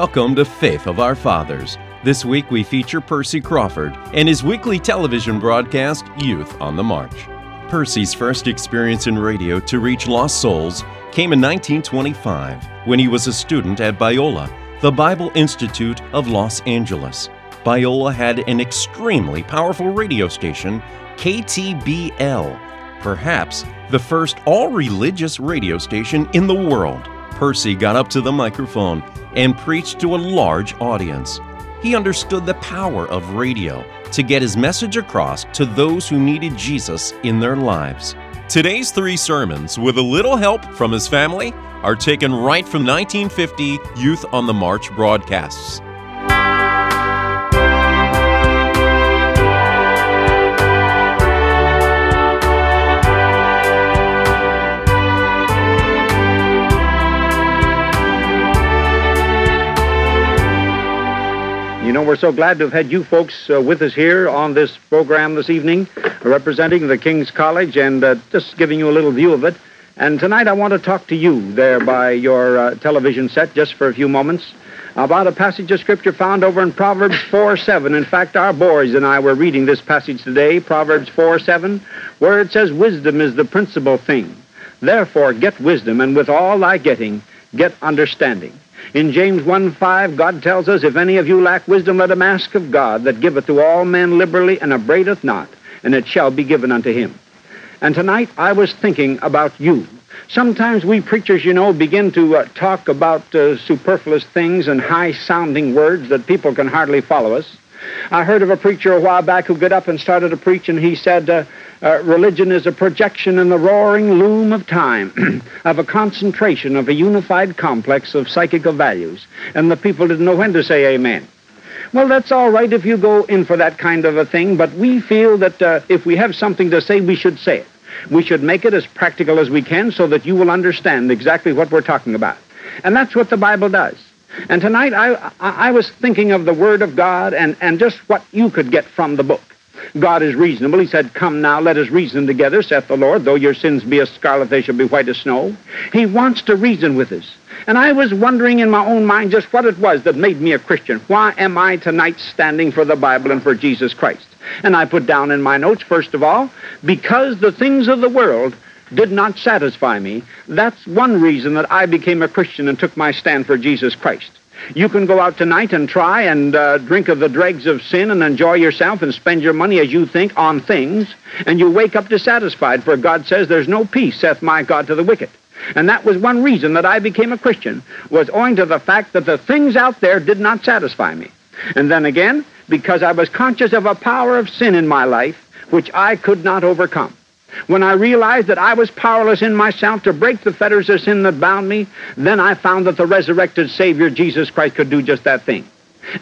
Welcome to Faith of Our Fathers. This week we feature Percy Crawford and his weekly television broadcast, Youth on the March. Percy's first experience in radio to reach lost souls came in 1925 when he was a student at Biola, the Bible Institute of Los Angeles. Biola had an extremely powerful radio station, KTBI, perhaps the first all religious radio station in the world. Percy got up to the microphone and preached to a large audience. He understood the power of radio to get his message across to those who needed Jesus in their lives. Today's three sermons, with a little help from his family, are taken right from 1950 Youth on the March broadcasts. We're so glad to have had you folks uh, with us here on this program this evening, representing the King's College and uh, just giving you a little view of it. And tonight I want to talk to you there by your uh, television set just for a few moments about a passage of Scripture found over in Proverbs 4 7. In fact, our boys and I were reading this passage today, Proverbs 4 7, where it says, Wisdom is the principal thing. Therefore, get wisdom, and with all thy getting, get understanding. In James 1 5, God tells us, If any of you lack wisdom, let him ask of God, that giveth to all men liberally and upbraideth not, and it shall be given unto him. And tonight I was thinking about you. Sometimes we preachers, you know, begin to uh, talk about uh, superfluous things and high sounding words that people can hardly follow us. I heard of a preacher a while back who got up and started to preach, and he said, uh, uh, Religion is a projection in the roaring loom of time, of a concentration of a unified complex of psychical values. And the people didn't know when to say amen. Well, that's all right if you go in for that kind of a thing, but we feel that uh, if we have something to say, we should say it. We should make it as practical as we can so that you will understand exactly what we're talking about. And that's what the Bible does. And tonight I, I, was thinking of the Word of God and, and just what you could get from the book. God is reasonable. He said, Come now, let us reason together, saith the Lord. Though your sins be as scarlet, they shall be white as snow. He wants to reason with us. And I was wondering in my own mind just what it was that made me a Christian. Why am I tonight standing for the Bible and for Jesus Christ? And I put down in my notes, first of all, because the things of the world did not satisfy me. That's one reason that I became a Christian and took my stand for Jesus Christ. You can go out tonight and try and uh, drink of the dregs of sin and enjoy yourself and spend your money as you think on things, and you wake up dissatisfied, for God says, There's no peace, saith my God to the wicked. And that was one reason that I became a Christian, was owing to the fact that the things out there did not satisfy me. And then again, because I was conscious of a power of sin in my life which I could not overcome. When I realized that I was powerless in myself to break the fetters of sin that bound me, then I found that the resurrected Savior, Jesus Christ, could do just that thing.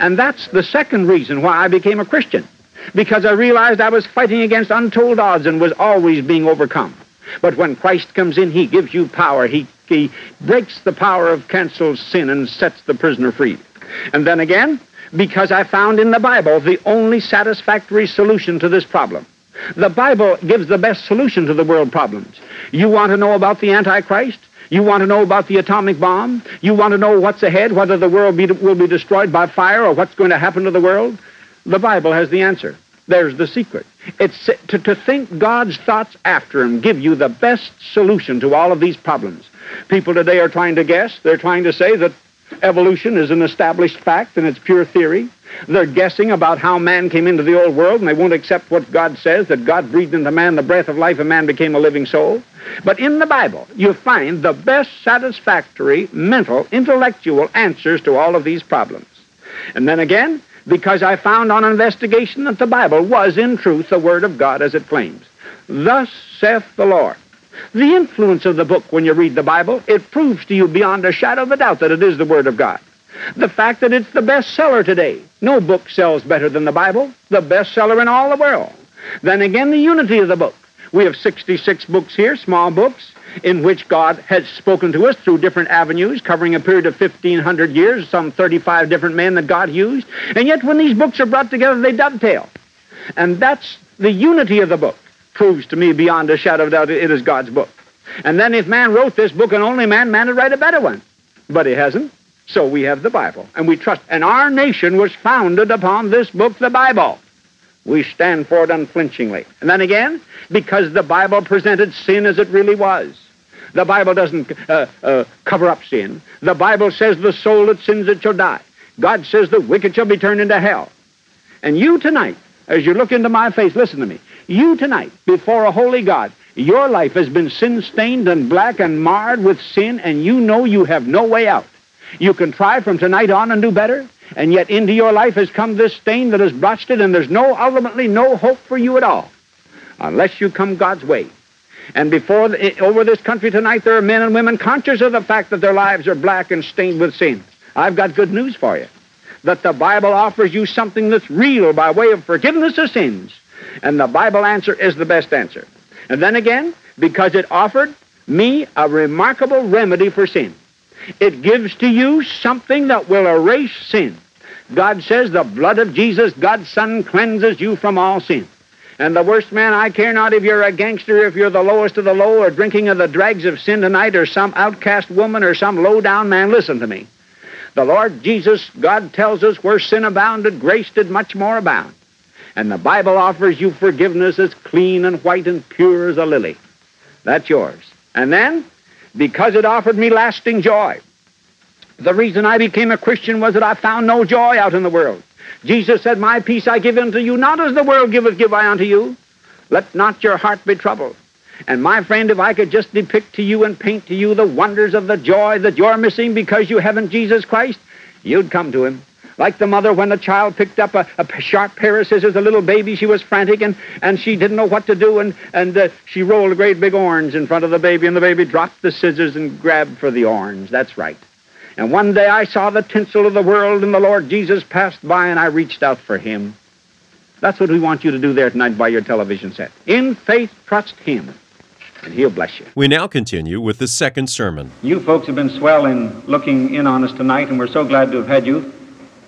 And that's the second reason why I became a Christian, because I realized I was fighting against untold odds and was always being overcome. But when Christ comes in, he gives you power. He, he breaks the power of canceled sin and sets the prisoner free. And then again, because I found in the Bible the only satisfactory solution to this problem. The Bible gives the best solution to the world problems. You want to know about the Antichrist? You want to know about the atomic bomb? You want to know what's ahead, whether the world be, will be destroyed by fire or what's going to happen to the world? The Bible has the answer. There's the secret. It's to, to think God's thoughts after Him give you the best solution to all of these problems. People today are trying to guess. They're trying to say that evolution is an established fact and it's pure theory. They're guessing about how man came into the old world, and they won't accept what God says, that God breathed into man the breath of life, and man became a living soul. But in the Bible, you find the best satisfactory mental, intellectual answers to all of these problems. And then again, because I found on investigation that the Bible was in truth the Word of God as it claims. Thus saith the Lord. The influence of the book when you read the Bible, it proves to you beyond a shadow of a doubt that it is the Word of God. The fact that it's the bestseller today. No book sells better than the Bible, the bestseller in all the world. Then again, the unity of the book. We have 66 books here, small books, in which God has spoken to us through different avenues, covering a period of 1,500 years, some 35 different men that God used. And yet, when these books are brought together, they dovetail. And that's the unity of the book. Proves to me beyond a shadow of doubt it is God's book. And then if man wrote this book and only man, man would write a better one. But he hasn't. So we have the Bible, and we trust. And our nation was founded upon this book, the Bible. We stand for it unflinchingly. And then again, because the Bible presented sin as it really was. The Bible doesn't uh, uh, cover up sin. The Bible says the soul that sins it shall die. God says the wicked shall be turned into hell. And you tonight, as you look into my face, listen to me. You tonight, before a holy God, your life has been sin stained and black and marred with sin, and you know you have no way out. You can try from tonight on and do better, and yet into your life has come this stain that has blotched it, and there's no, ultimately, no hope for you at all, unless you come God's way. And before the, eh, over this country tonight, there are men and women conscious of the fact that their lives are black and stained with sin. I've got good news for you. That the Bible offers you something that's real by way of forgiveness of sins. And the Bible answer is the best answer. And then again, because it offered me a remarkable remedy for sin. It gives to you something that will erase sin. God says the blood of Jesus, God's Son, cleanses you from all sin. And the worst man, I care not if you're a gangster, if you're the lowest of the low, or drinking of the dregs of sin tonight, or some outcast woman, or some low down man, listen to me. The Lord Jesus, God tells us, where sin abounded, grace did much more abound. And the Bible offers you forgiveness as clean and white and pure as a lily. That's yours. And then, because it offered me lasting joy, the reason I became a Christian was that I found no joy out in the world. Jesus said, My peace I give unto you, not as the world giveth, give I unto you. Let not your heart be troubled. And my friend, if I could just depict to you and paint to you the wonders of the joy that you're missing because you haven't Jesus Christ, you'd come to him. Like the mother when the child picked up a, a sharp pair of scissors, a little baby, she was frantic and, and she didn't know what to do, and, and uh, she rolled a great big orange in front of the baby, and the baby dropped the scissors and grabbed for the orange. That's right. And one day I saw the tinsel of the world, and the Lord Jesus passed by, and I reached out for him. That's what we want you to do there tonight by your television set. In faith, trust him and He'll bless you. We now continue with the second sermon. You folks have been swell in looking in on us tonight, and we're so glad to have had you.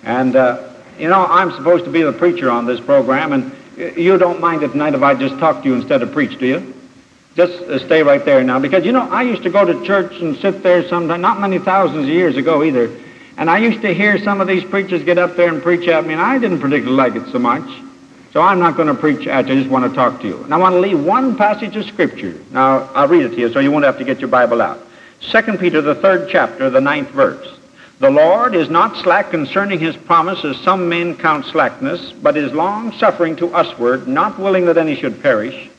And, uh, you know, I'm supposed to be the preacher on this program, and you don't mind it tonight if I just talk to you instead of preach, do you? Just uh, stay right there now, because, you know, I used to go to church and sit there sometimes, not many thousands of years ago either, and I used to hear some of these preachers get up there and preach at me, and I didn't particularly like it so much. So I'm not going to preach at you. I just want to talk to you. And I want to leave one passage of Scripture. Now, I'll read it to you so you won't have to get your Bible out. 2 Peter, the third chapter, the ninth verse. The Lord is not slack concerning his promise, as some men count slackness, but is long suffering to usward, not willing that any should perish,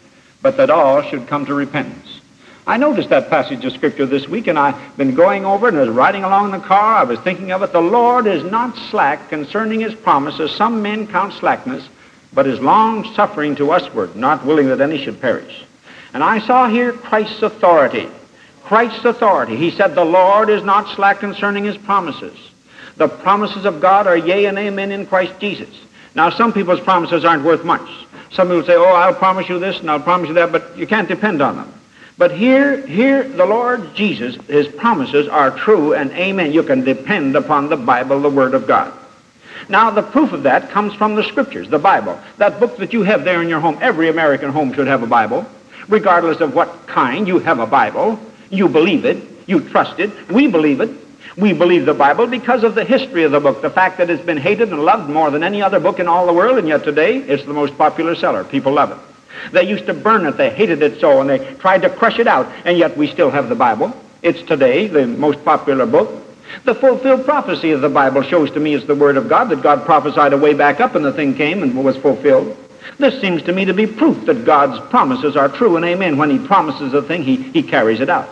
but that all should come to repentance. I noticed that passage of Scripture this week, and I've been going over it and was riding along in the car. I was thinking of it. The Lord is not slack concerning his promise, as some men count slackness, but is long suffering to usward, not willing that any should perish. And I saw here Christ's authority. Christ's authority. He said, The Lord is not slack concerning his promises. The promises of God are yea and amen in Christ Jesus. Now, some people's promises aren't worth much. Some people say, Oh, I'll promise you this and I'll promise you that, but you can't depend on them. But here, here, the Lord Jesus, his promises are true and amen. You can depend upon the Bible, the Word of God. Now, the proof of that comes from the Scriptures, the Bible. That book that you have there in your home, every American home should have a Bible. Regardless of what kind, you have a Bible. You believe it. You trust it. We believe it. We believe the Bible because of the history of the book, the fact that it's been hated and loved more than any other book in all the world, and yet today it's the most popular seller. People love it. They used to burn it, they hated it so, and they tried to crush it out, and yet we still have the Bible. It's today the most popular book. The fulfilled prophecy of the Bible shows to me it's the Word of God, that God prophesied a way back up and the thing came and was fulfilled. This seems to me to be proof that God's promises are true and amen. When he promises a thing, he, he carries it out.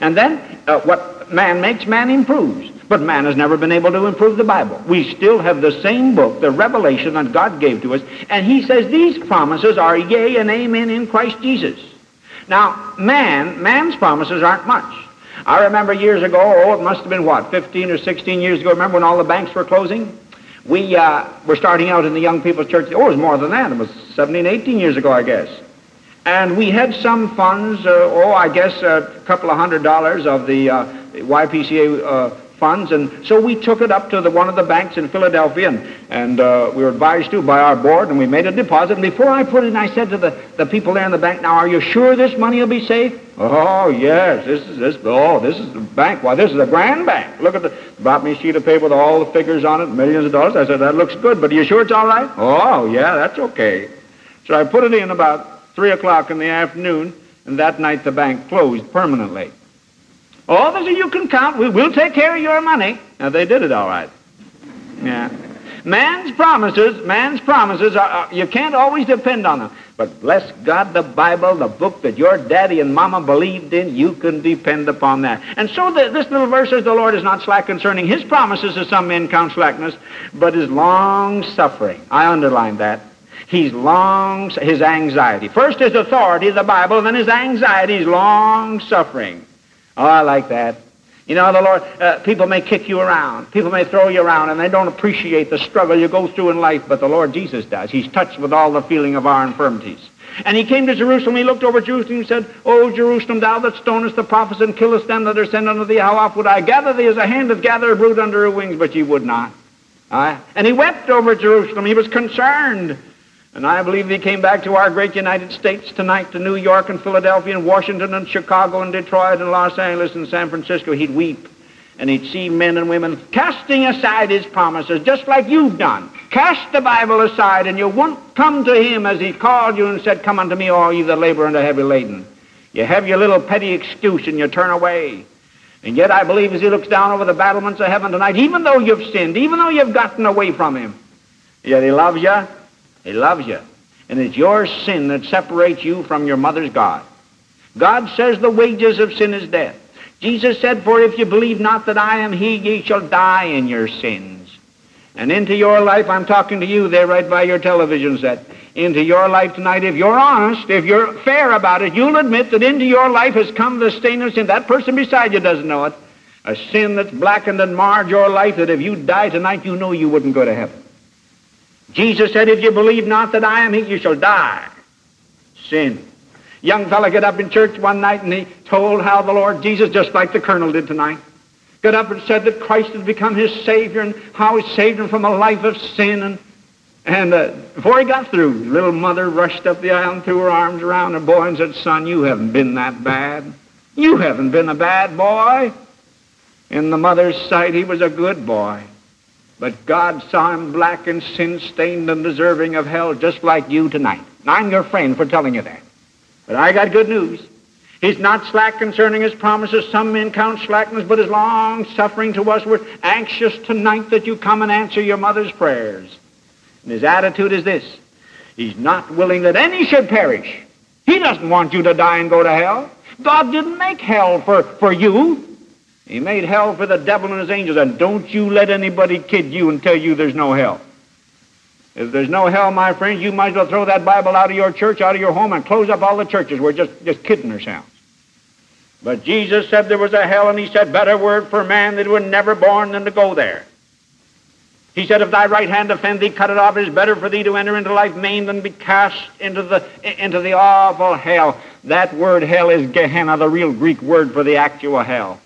And then uh, what man makes, man improves. But man has never been able to improve the Bible. We still have the same book, the revelation that God gave to us, and he says these promises are yea and amen in Christ Jesus. Now, man, man's promises aren't much. I remember years ago, oh, it must have been what, 15 or 16 years ago, remember when all the banks were closing? We uh, were starting out in the young people's church. Oh, it was more than that. It was 17, 18 years ago, I guess. And we had some funds, uh, oh, I guess a couple of hundred dollars of the uh, YPCA uh, funds, and so we took it up to the, one of the banks in Philadelphia, and, and uh, we were advised to by our board, and we made a deposit. And before I put it in, I said to the, the people there in the bank, "Now, are you sure this money will be safe?" Oh yes, this is this. Oh, this is the bank. Why, this is a grand bank. Look at the. Brought me a sheet of paper with all the figures on it, millions of dollars. I said that looks good, but are you sure it's all right? Oh yeah, that's okay. So I put it in about three o'clock in the afternoon, and that night the bank closed permanently. They said, you can count. We, will take care of your money. Now, they did it all right. Yeah. Man's promises, man's promises, are, are, you can't always depend on them. But bless God, the Bible, the book that your daddy and mama believed in, you can depend upon that. And so the, this little verse says, the Lord is not slack concerning his promises, as some men count slackness, but is long suffering. I underline that. He's long, his anxiety. First his authority, the Bible, then his anxiety, is long suffering. Oh, I like that. You know, the Lord, uh, people may kick you around. People may throw you around, and they don't appreciate the struggle you go through in life, but the Lord Jesus does. He's touched with all the feeling of our infirmities. And he came to Jerusalem. He looked over Jerusalem and said, O Jerusalem, thou that stonest the prophets and killest them that are sent unto thee, how oft would I gather thee as a hen doth gather a brood under her wings, but ye would not. Uh, and he wept over Jerusalem. He was concerned. And I believe he came back to our great United States tonight to New York and Philadelphia and Washington and Chicago and Detroit and Los Angeles and San Francisco. He'd weep and he'd see men and women casting aside his promises just like you've done. Cast the Bible aside and you won't come to him as he called you and said, Come unto me, all ye that labor and are heavy laden. You have your little petty excuse and you turn away. And yet I believe as he looks down over the battlements of heaven tonight, even though you've sinned, even though you've gotten away from him, yet he loves you he loves you. And it's your sin that separates you from your mother's God. God says the wages of sin is death. Jesus said, For if you believe not that I am he, ye shall die in your sins. And into your life, I'm talking to you there right by your television set. Into your life tonight, if you're honest, if you're fair about it, you'll admit that into your life has come the stain of sin. That person beside you doesn't know it. A sin that's blackened and marred your life that if you die tonight, you know you wouldn't go to heaven. Jesus said, If you believe not that I am he, you shall die. Sin. Young fellow got up in church one night and he told how the Lord Jesus, just like the colonel did tonight, got up and said that Christ had become his Savior and how he saved him from a life of sin. And, and uh, before he got through, little mother rushed up the aisle and threw her arms around the boy and said, Son, you haven't been that bad. You haven't been a bad boy. In the mother's sight, he was a good boy. But God saw him black and sin-stained and deserving of hell just like you tonight. And I'm your friend for telling you that. But I got good news. He's not slack concerning his promises. Some men count slackness, but is long suffering to us. We're anxious tonight that you come and answer your mother's prayers. And his attitude is this. He's not willing that any should perish. He doesn't want you to die and go to hell. God didn't make hell for, for you. He made hell for the devil and his angels, and don't you let anybody kid you and tell you there's no hell. If there's no hell, my friends, you might as well throw that Bible out of your church, out of your home, and close up all the churches. We're just, just kidding ourselves. But Jesus said there was a hell, and he said, better word for man that was never born than to go there. He said, if thy right hand offend thee, cut it off. It is better for thee to enter into life maimed than be cast into the, into the awful hell. That word hell is Gehenna, the real Greek word for the actual hell.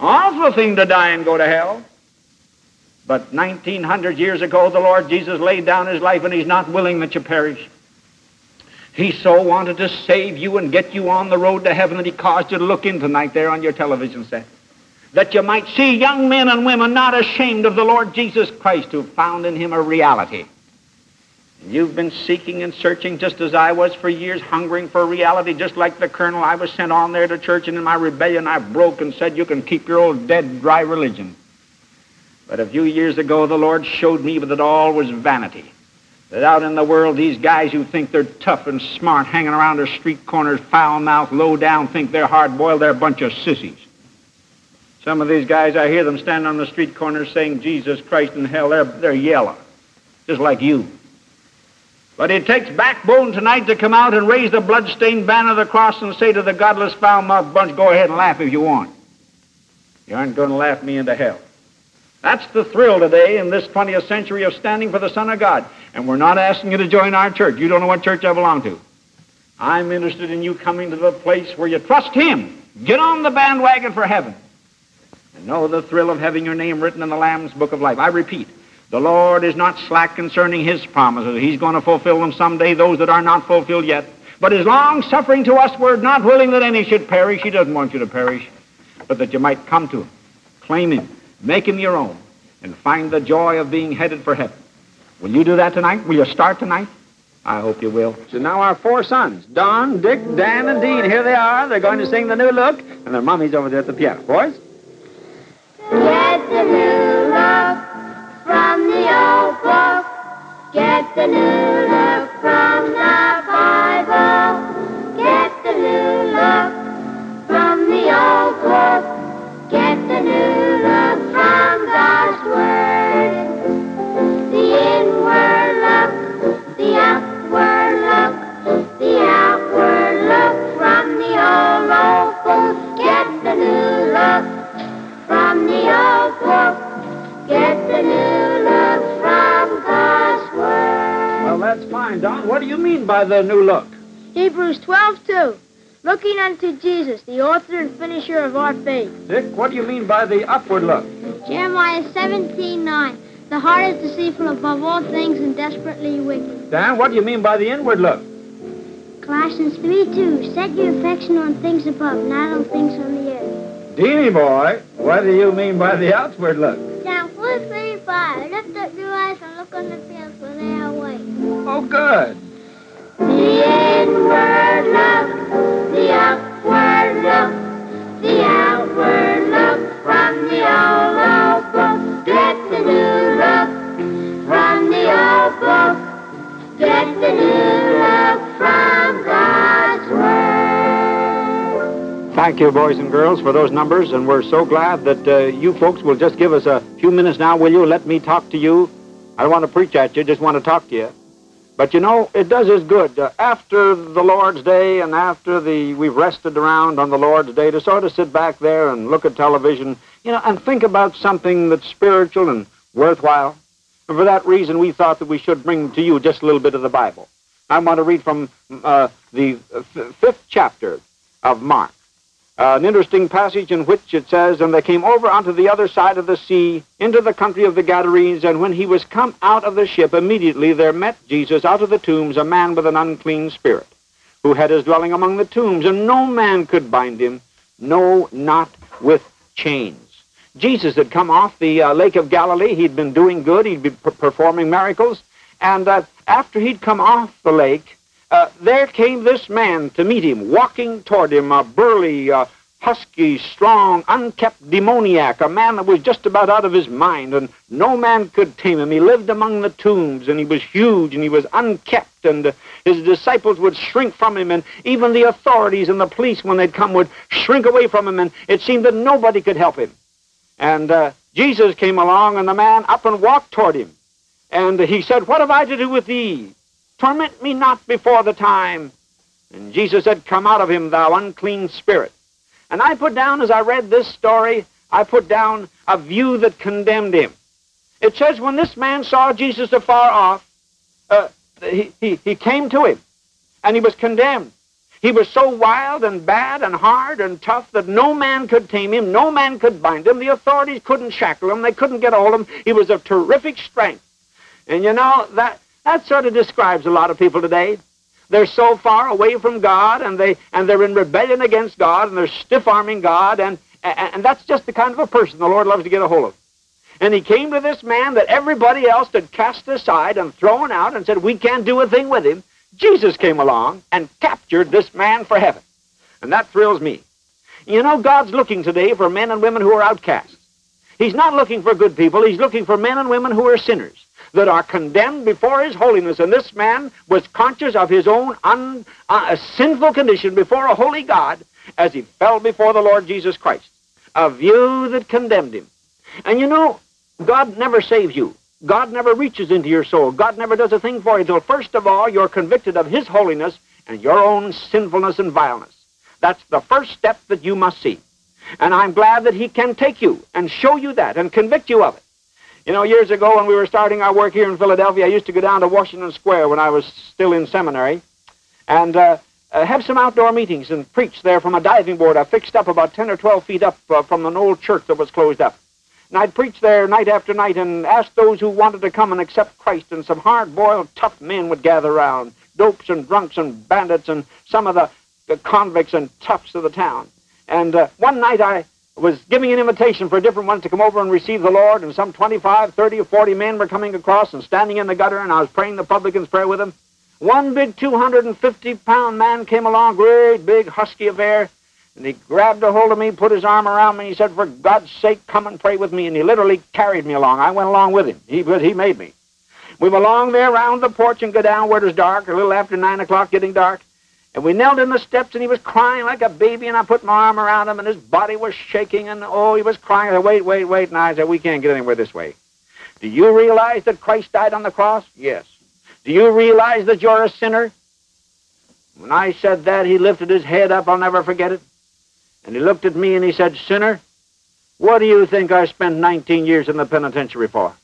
Awful thing to die and go to hell. But 1900 years ago, the Lord Jesus laid down his life, and he's not willing that you perish. He so wanted to save you and get you on the road to heaven that he caused you to look in tonight there on your television set. That you might see young men and women not ashamed of the Lord Jesus Christ who found in him a reality. You've been seeking and searching just as I was for years, hungering for reality, just like the colonel. I was sent on there to church, and in my rebellion I broke and said, You can keep your old dead, dry religion. But a few years ago, the Lord showed me that all was vanity. That out in the world, these guys who think they're tough and smart, hanging around the street corners, foul-mouthed, low-down, think they're hard-boiled, they're a bunch of sissies. Some of these guys, I hear them stand on the street corners saying Jesus Christ in hell, they're, they're yellow, just like you. But it takes backbone tonight to come out and raise the bloodstained banner of the cross and say to the godless foul-mouthed bunch, go ahead and laugh if you want. You aren't going to laugh me into hell. That's the thrill today in this 20th century of standing for the Son of God. And we're not asking you to join our church. You don't know what church I belong to. I'm interested in you coming to the place where you trust Him. Get on the bandwagon for heaven. and know the thrill of having your name written in the Lamb's book of life. I repeat, the Lord is not slack concerning his promises. He's going to fulfill them someday, those that are not fulfilled yet. But his long suffering to us, we're not willing that any should perish. He doesn't want you to perish, but that you might come to him, claim him, make him your own, and find the joy of being headed for heaven. Will you do that tonight? Will you start tonight? I hope you will. So now our four sons, Don, Dick, Dan, and Dean, here they are. They're going to sing the new look, and their mommy's over there at the piano. Boys? Get the new look from the old. Get the new look from the Bible. Get the new look from the old book. Get the new look from God's Word. The inward look, the outward look, the outward look from the old, old book. Get the new look from the old book. Get the new that's fine, Don. What do you mean by the new look? Hebrews 12, 2. Looking unto Jesus, the author and finisher of our faith. Dick, what do you mean by the upward look? Jeremiah 17, 9. The heart is deceitful above all things and desperately wicked. Dan, what do you mean by the inward look? Colossians 3, 2. Set your affection on things above, not on things on the earth. Deanie boy, what do you mean by the outward look? Psalm 435. Lift up your eyes and look on the fields where they are white. Oh, good. The inward look, the upward look, the outward look from the old, old book. Get the new look from the old book. Get the new look from God's Word. Thank you, boys and girls, for those numbers, and we're so glad that uh, you folks will just give us a few minutes now, will you? Let me talk to you. I don't want to preach at you, just want to talk to you. But you know, it does us good. Uh, after the Lord's Day and after the we've rested around on the Lord's Day to sort of sit back there and look at television, you know, and think about something that's spiritual and worthwhile. And for that reason, we thought that we should bring to you just a little bit of the Bible. I want to read from uh, the f- fifth chapter of Mark. An interesting passage in which it says, And they came over unto the other side of the sea, into the country of the Gadarenes, and when he was come out of the ship, immediately there met Jesus out of the tombs a man with an unclean spirit, who had his dwelling among the tombs, and no man could bind him, no, not with chains. Jesus had come off the uh, Lake of Galilee. He'd been doing good. He'd been per- performing miracles. And uh, after he'd come off the lake, uh, there came this man to meet him, walking toward him, a burly, uh, husky, strong, unkept demoniac, a man that was just about out of his mind, and no man could tame him. He lived among the tombs, and he was huge, and he was unkept, and uh, his disciples would shrink from him, and even the authorities and the police, when they'd come, would shrink away from him, and it seemed that nobody could help him. And uh, Jesus came along, and the man up and walked toward him. And he said, What have I to do with thee? Torment me not before the time. And Jesus said, Come out of him, thou unclean spirit. And I put down, as I read this story, I put down a view that condemned him. It says, when this man saw Jesus afar off, uh, he, he, he came to him, and he was condemned. He was so wild and bad and hard and tough that no man could tame him, no man could bind him. The authorities couldn't shackle him, they couldn't get hold of him. He was of terrific strength. And you know, that, that sort of describes a lot of people today. They're so far away from God, and, they, and they're in rebellion against God, and they're stiff-arming God, and, and, and that's just the kind of a person the Lord loves to get a hold of. And he came to this man that everybody else had cast aside and thrown out and said, we can't do a thing with him. Jesus came along and captured this man for heaven. And that thrills me. You know, God's looking today for men and women who are outcasts. He's not looking for good people. He's looking for men and women who are sinners, that are condemned before his holiness. And this man was conscious of his own un, uh, sinful condition before a holy God as he fell before the Lord Jesus Christ. A view that condemned him. And you know, God never saves you. God never reaches into your soul. God never does a thing for you until, first of all, you're convicted of His holiness and your own sinfulness and vileness. That's the first step that you must see. And I'm glad that He can take you and show you that and convict you of it. You know, years ago when we were starting our work here in Philadelphia, I used to go down to Washington Square when I was still in seminary. And uh, uh, have some outdoor meetings and preach there from a diving board I fixed up about 10 or 12 feet up uh, from an old church that was closed up. And I'd preach there night after night and ask those who wanted to come and accept Christ, and some hard-boiled, tough men would gather around, dopes and drunks and bandits and some of the, the convicts and toughs of the town. And uh, one night I was giving an invitation for a different ones to come over and receive the Lord, and some 25, 30, or 40 men were coming across and standing in the gutter, and I was praying the publican's prayer with them. One big 250-pound man came along, great big husky affair, and he grabbed a hold of me, put his arm around me, and he said, for God's sake, come and pray with me. And he literally carried me along. I went along with him. He, he made me. We were along there around the porch and go down where it was dark, a little after 9 o'clock, getting dark. And we knelt in the steps, and he was crying like a baby, and I put my arm around him, and his body was shaking, and oh, he was crying. I said, wait, wait, wait. And I said, we can't get anywhere this way. Do you realize that Christ died on the cross? Yes. Do you realize that you're a sinner? When I said that, he lifted his head up. I'll never forget it. And he looked at me and he said, Sinner, what do you think I spent 19 years in the penitentiary for?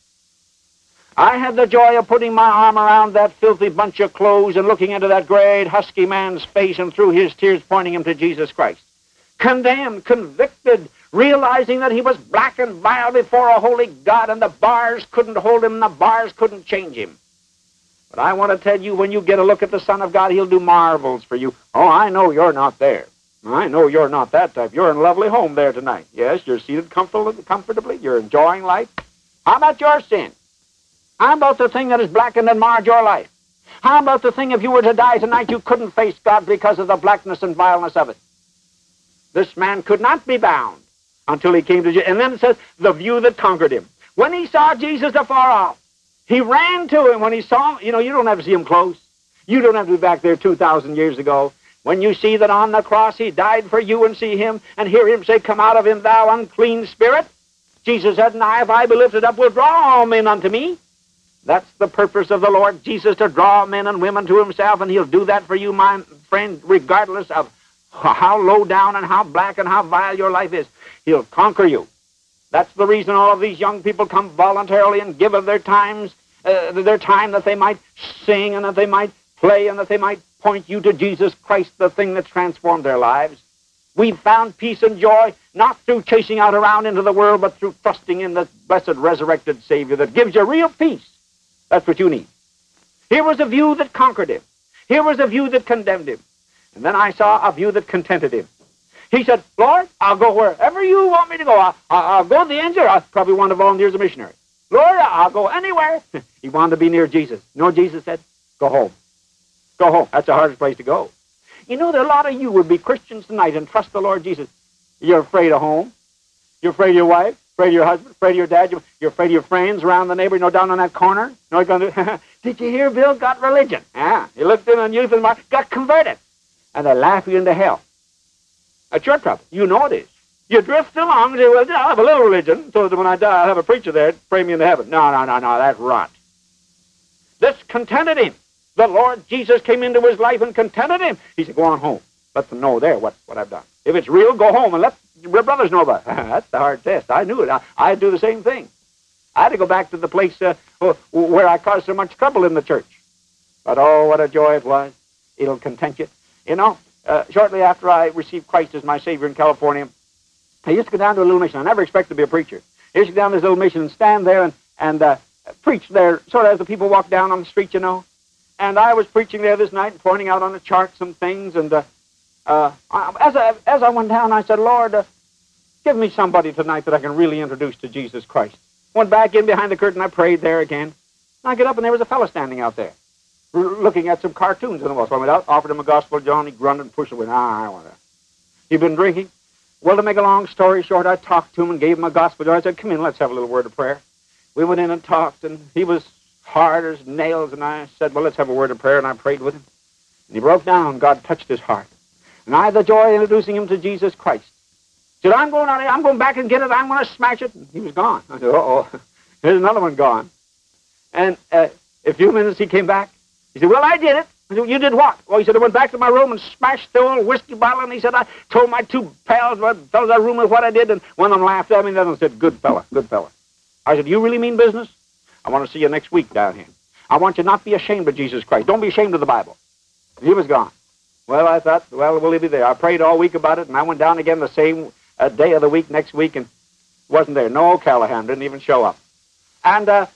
I had the joy of putting my arm around that filthy bunch of clothes and looking into that great husky man's face and through his tears pointing him to Jesus Christ. Condemned, convicted, realizing that he was black and vile before a holy God and the bars couldn't hold him and the bars couldn't change him. But I want to tell you, when you get a look at the Son of God, he'll do marvels for you. Oh, I know you're not there. I know you're not that type. You're in a lovely home there tonight. Yes, you're seated comfortably. You're enjoying life. How about your sin? How about the thing that has blackened and marred your life? How about the thing if you were to die tonight, you couldn't face God because of the blackness and vileness of it? This man could not be bound until he came to Jesus. And then it says, the view that conquered him. When he saw Jesus afar off, he ran to him when he saw. You know, you don't have to see him close. You don't have to be back there 2,000 years ago. When you see that on the cross he died for you and see him and hear him say, Come out of him, thou unclean spirit. Jesus said, And I, if I be lifted up, will draw all men unto me. That's the purpose of the Lord Jesus, to draw men and women to himself, and he'll do that for you, my friend, regardless of how low down and how black and how vile your life is. He'll conquer you. That's the reason all of these young people come voluntarily and give of their times, uh, their time that they might sing and that they might play and that they might point you to Jesus Christ, the thing that transformed their lives. We've found peace and joy not through chasing out around into the world, but through trusting in the blessed resurrected Savior that gives you real peace. That's what you need. Here was a view that conquered him. Here was a view that condemned him. And then I saw a view that contented him. He said, Lord, I'll go wherever you want me to go. I'll, I'll go to the ends, or I probably want to volunteer as a missionary. Lord, I'll go anywhere. he wanted to be near Jesus. You know Jesus said? Go home. Go home. That's the hardest place to go. You know, there are a lot of you would be Christians tonight and trust the Lord Jesus. You're afraid of home. You're afraid of your wife, afraid of your husband, afraid of your dad. You're afraid of your friends around the neighborhood, you know, down on that corner. You know going to? Did you hear Bill got religion? Yeah. He looked in on youth and got converted. And they laugh you into hell. That's your trouble. You know it is. You drift along and say, well, I'll have a little religion so that when I die, I'll have a preacher there to pray me into heaven. No, no, no, no. That's rot. This contented him. The Lord Jesus came into his life and contented him. He said, go on home. Let them know there what, what I've done. If it's real, go home and let your brothers know about it. That's the hard test. I knew it. I, I'd do the same thing. I had to go back to the place uh, where I caused so much trouble in the church. But oh, what a joy it was. It'll content you. You know, uh, shortly after I received Christ as my Savior in California, I used to go down to a little mission. I never expected to be a preacher. I used to go down to this little mission and stand there and, and uh, preach there, sort of as the people walk down on the street, you know. And I was preaching there this night, and pointing out on the chart some things. And uh, uh, as, I, as I went down, I said, Lord, uh, give me somebody tonight that I can really introduce to Jesus Christ. Went back in behind the curtain. I prayed there again. And I get up, and there was a fellow standing out there looking at some cartoons in the wall. So I went out, offered him a gospel John. He grunted and pushed away. Ah, I want to. You been drinking? Well, to make a long story short, I talked to him and gave him a gospel John. I said, come in, let's have a little word of prayer. We went in and talked, and he was hard as nails, and I said, well, let's have a word of prayer, and I prayed with him. And he broke down. God touched his heart. And I had the joy of introducing him to Jesus Christ. He said, I'm going out here. I'm going back and get it. I'm going to smash it. And he was gone. I said, uh-oh, there's another one gone. And uh, a few minutes he came back. He said, well, I did it. I said, you did what? Well, he said, I went back to my room and smashed the old whiskey bottle, and he said, I told my two pals, fellows in the room, what I did, and one of them laughed at me, and the other one said, good fella, good fella. I said, you really mean business? I want to see you next week down here. I want you not to be ashamed of Jesus Christ. Don't be ashamed of the Bible. And he was gone. Well, I thought, well, will he be there? I prayed all week about it, and I went down again the same uh, day of the week next week and wasn't there. No Callahan didn't even show up. And uh,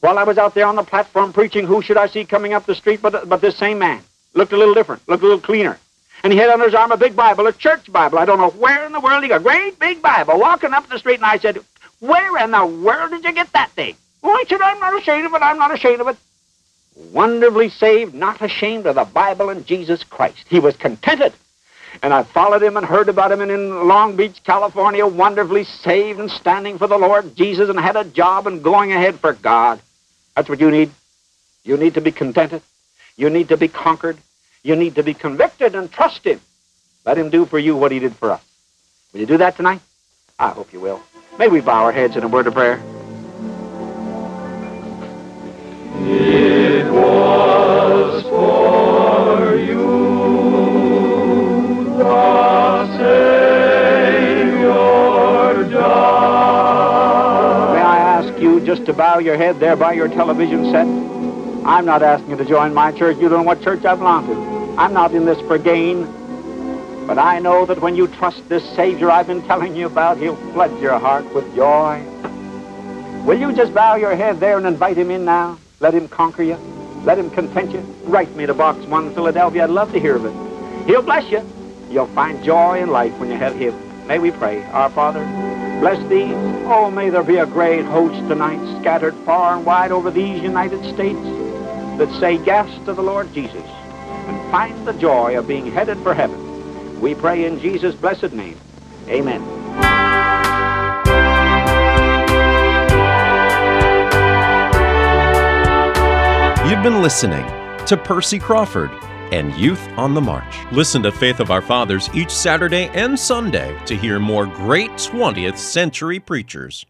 while I was out there on the platform preaching, who should I see coming up the street but, but this same man? Looked a little different, looked a little cleaner. And he had under his arm a big Bible, a church Bible. I don't know where in the world he got a great big Bible walking up the street. And I said, Where in the world did you get that thing? Oh, he said, I'm not ashamed of it. I'm not ashamed of it. Wonderfully saved, not ashamed of the Bible and Jesus Christ. He was contented. And I followed him and heard about him and in Long Beach, California, wonderfully saved and standing for the Lord Jesus and had a job and going ahead for God. That's what you need. You need to be contented. You need to be conquered. You need to be convicted and trust him. Let him do for you what he did for us. Will you do that tonight? I hope you will. May we bow our heads in a word of prayer. It to bow your head there by your television set? I'm not asking you to join my church. You don't know what church I belong to. I'm not in this for gain. But I know that when you trust this Savior I've been telling you about, he'll flood your heart with joy. Will you just bow your head there and invite him in now? Let him conquer you. Let him content you. Write me to Box 1, Philadelphia. I'd love to hear of it. He'll bless you. You'll find joy in life when you have him. May we pray. Our Father, bless these. Oh, may there be a great host tonight scattered far and wide over these United States that say yes to the Lord Jesus and find the joy of being headed for heaven. We pray in Jesus' blessed name. Amen. You've been listening to Percy Crawford and Youth on the March. Listen to Faith of Our Fathers each Saturday and Sunday to hear more great 20th century preachers.